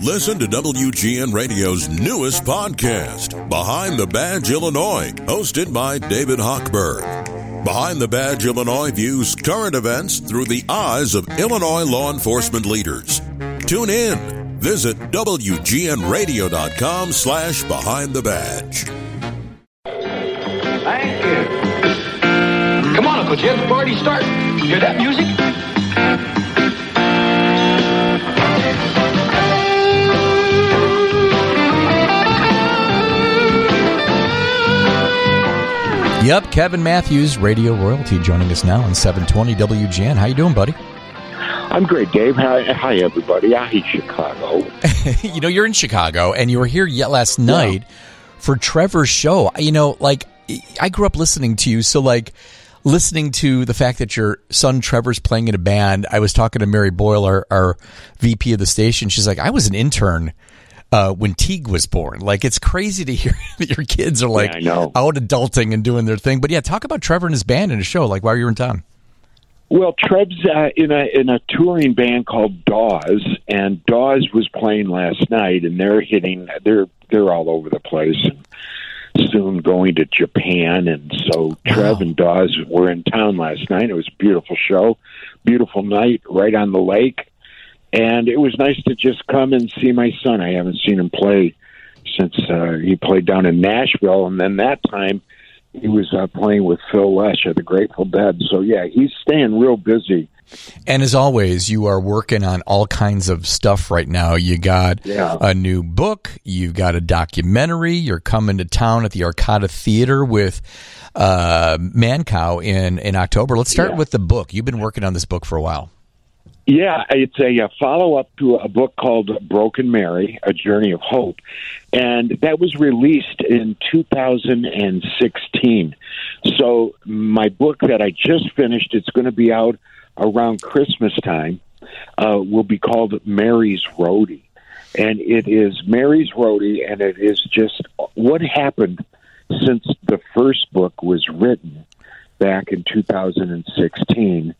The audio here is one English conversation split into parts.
Listen to WGN Radio's newest podcast, Behind the Badge Illinois, hosted by David Hochberg. Behind the Badge Illinois views current events through the eyes of Illinois law enforcement leaders. Tune in. Visit WGNRadio.com slash Behind the Badge. Thank you. Come on, Uncle Jed, the party starts. Hear that music? Yep, Kevin Matthews, Radio Royalty, joining us now on 720 WGN. How you doing, buddy? I'm great, Dave. Hi, hi everybody. I hate Chicago. you know, you're in Chicago, and you were here yet last night for Trevor's show. You know, like I grew up listening to you, so like listening to the fact that your son Trevor's playing in a band. I was talking to Mary Boyle, our, our VP of the station. She's like, I was an intern uh, when Teague was born. Like it's crazy to hear that your kids are like Yeah, I know. out adulting and doing their thing. But yeah, talk about Trevor and his band and his show. Like while you were in town. Well, Trev's uh, in a in a touring band called Dawes, and Dawes was playing last night, and they're hitting they're they're all over the place, and soon going to Japan, and so Trev and Dawes were in town last night. It was a beautiful show, beautiful night right on the lake, and it was nice to just come and see my son. I haven't seen him play since uh, he played down in Nashville, and then that time he was uh, playing with Phil Lesh of the Grateful Dead. So yeah, he's staying real busy. And as always, you are working on all kinds of stuff right now. You got Yeah. a new book, you've got a documentary, you're coming to town at the Arcada Theater with uh, Mancow in, in October. Let's start Yeah. with the book. You've been working on this book for a while. Yeah, it's a, uh follow up to a book called Broken Mary: A Journey of Hope, and that was released in 2016. So my book that I just finished, it's going to be out around Christmas time. Uh, will be called Mary's Roadie, and it is Mary's Roadie, and it is just what happened since the first book was written back in 2016.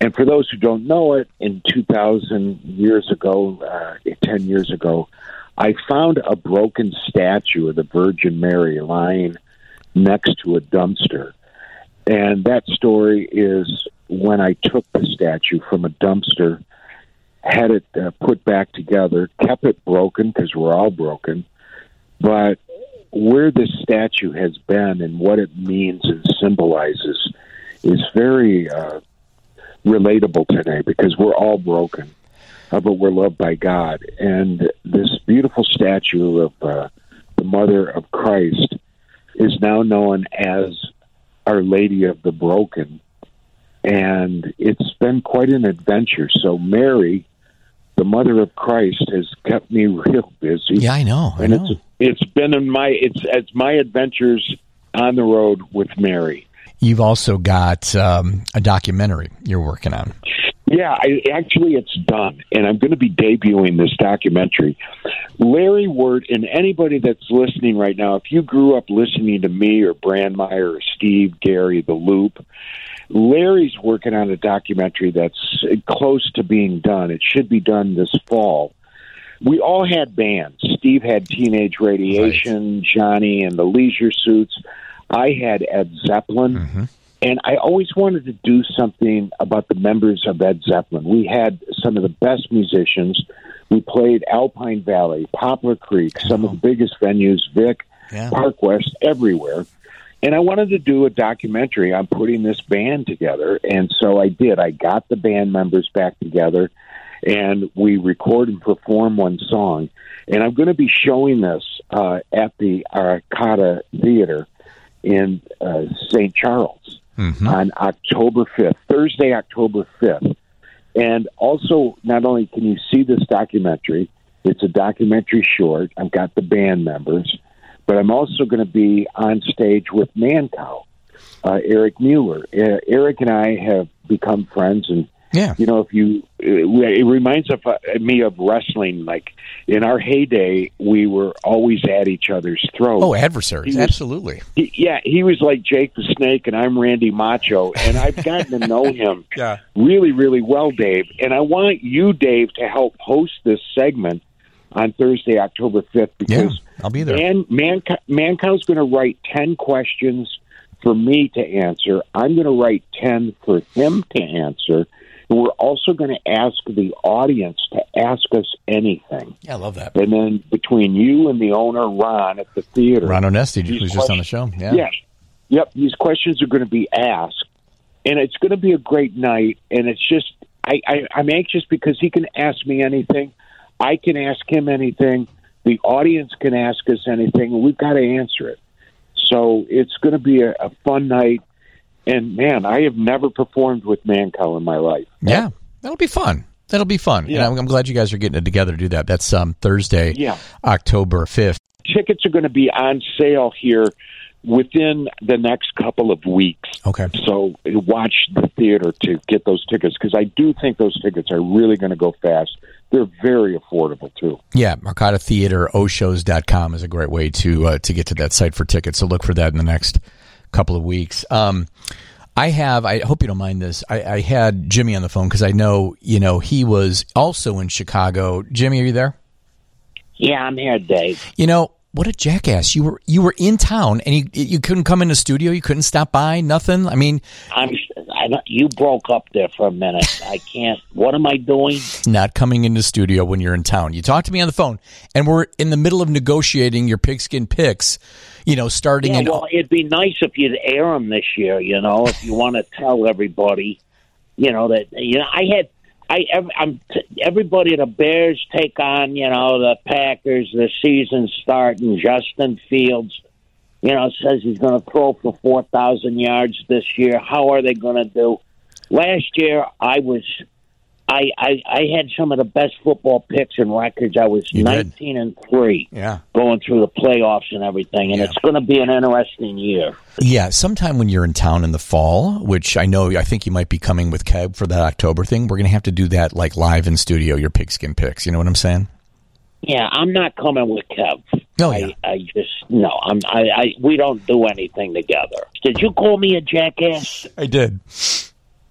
And for those who don't know it, in 2000 years ago, uh, 10 years ago, I found a broken statue of the Virgin Mary lying next to a dumpster. And that story is when I took the statue from a dumpster, had it uh, put back together, kept it broken because we're all broken, but where this statue has been and what it means and symbolizes is very uh, relatable today because we're all broken, uh, but we're loved by God. And this beautiful statue of uh, the Mother of Christ is now known as Our Lady of the Broken. And it's been quite an adventure. So, Mary, the Mother of Christ, has kept me real busy. Yeah, I know. I and know. it's it's been in my it's it's my adventures on the road with Mary. You've also got um, a documentary you're working on. Yeah, I, actually, it's done, and I'm going to be debuting this documentary. Larry Word, and anybody that's listening right now, if you grew up listening to me or Brandmeier or Steve, Gary, The Loop, Larry's working on a documentary that's close to being done. It should be done this fall. We all had bands. Steve had Teenage Radiation, Johnny and the Leisure Suits. I had Ed Zeppelin. And I always wanted to do something about the members of Ed Zeppelin. We had some of the best musicians. We played Alpine Valley, Poplar Creek, some of the biggest venues, Vic, Yeah. Park West, everywhere. And I wanted to do a documentary on putting this band together. And so I did. I got the band members back together and we record and perform one song. And I'm going to be showing this uh, at the Arcada Theater in uh, St. Charles on October 5th, Thursday, October 5th. And also, not only can you see this documentary, it's a documentary short. I've got the band members, but I'm also going to be on stage with Mancow, uh, Erich Muller. Uh, Eric and I have become friends, and Yeah. You know, if you, it reminds of, uh, me of wrestling. Like in our heyday, we were always at each other's throats. Oh, adversaries, was- absolutely. He, yeah, he was like Jake the Snake, and I'm Randy Macho, and I've gotten to know him Yeah. really, really well, Dave. And I want you, Dave, to help host this segment on Thursday, October 5th, Yeah, because I'll be there. Man, Man, Mancow's going to write 10 questions for me to answer. I'm going to write 10 for him to answer. We're also going to ask the audience to ask us anything. Yeah, I love that. And then between you and the owner, Ron, at the theater. Ron Onesti, who's just on the show. Yeah. Yes. Yep. These questions are going to be asked, and it's going to be a great night. And it's just, I, I, I'm anxious because he can ask me anything. I can ask him anything. The audience can ask us anything, and we've got to answer it. So it's going to be a, a fun night. And man, I have never performed with Mancow in my life. Yeah, that'll be fun. That'll be fun. Yeah. And I'm, I'm glad you guys are getting it together to do that. That's um, Thursday, Yeah. October 5th. Tickets are going to be on sale here within the next couple of weeks. Okay. So watch the theater to get those tickets because I do think those tickets are really going to go fast. They're very affordable too. Yeah, Mercado Theater, oshows.com is a great way to uh, to get to that site for tickets. So look for that in the next couple of weeks. Um, I have, I hope you don't mind this. I, I had Jimmy on the phone because I know, you know, he was also in Chicago. Jimmy, are you there? Yeah, I'm here, Dave. You know, what a jackass. You were you were in town and you you couldn't come in the studio, you couldn't stop by, nothing. I mean, I'm. You broke up there for a minute. I can't. What am I doing? not coming into the studio when you're in town. You talk to me on the phone, and we're in the middle of negotiating your pigskin picks. You know, starting Yeah, in well, it'd be nice if you'd air them this year. You know, if you want to tell everybody, you know that you know I had. I, I'm t- everybody. The Bears take on, you know, the Packers. The season starting. Justin Fields, you know, says he's going to throw for four thousand yards this year. How are they going to do? Last year, I was, I, I, I had some of the best football picks and records. I was You did. nineteen and three yeah. going through the playoffs and everything, and Yeah. it's going to be an interesting year. Yeah, sometime when you're in town in the fall, which I know I think you might be coming with Kev for that October thing, we're going to have to do that like live in studio, your pigskin picks. You know what I'm saying? Yeah, I'm not coming with Kev. Oh, I, yeah. I just no. I'm. I, I. We don't do anything together. Did you call me a jackass? I did.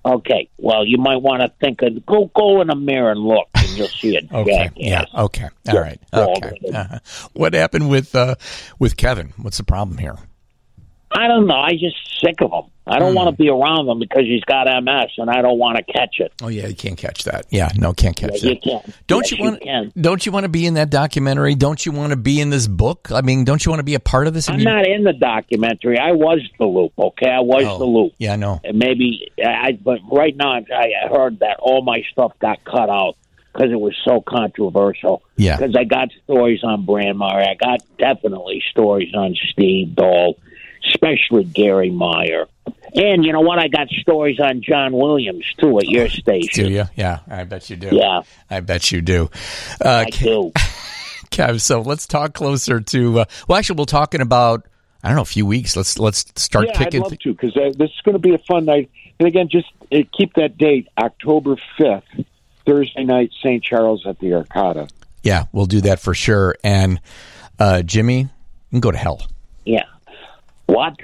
Okay. Well, you might want to think of go go in the mirror and look, and you'll see it. Okay. jackass. Yeah. Okay. All right. Okay. Uh-huh. What happened with uh, with Kevin? What's the problem here? I don't know. I just sick of him. I don't Hmm. want to be around him because he's got MS, and I don't want to catch it. Oh yeah, you can't catch that. Yeah, no, can't catch Yeah, that. you can. Don't Yes, you you want? can. Don't you want to be in that documentary? Don't you want to be in this book? I mean, don't you want to be a part of this? I'm you- not in the documentary. I was the loop. Okay, I was Oh, the loop. Yeah, I know. and maybe I. But right now, I heard that all my stuff got cut out because it was so controversial. Yeah. Because I got stories on Brandmeier. I got definitely stories on Steve Dahl, especially Garry Meier. And you know what? I got stories on John Williams too at your station. Do you? Yeah, I bet you do. Yeah. I bet you do. Uh, I do. Kev, so let's talk closer to. Uh, well, actually, we're talking about. I don't know, a few weeks. Let's let's start yeah, I'd kicking. love to because uh, this is going to be a fun night. And again, just uh, keep that date, October fifth, Thursday night, St. Charles at the Arcada. yeah, we'll do that for sure. And uh, Jimmy, you can go to hell. Yeah. What?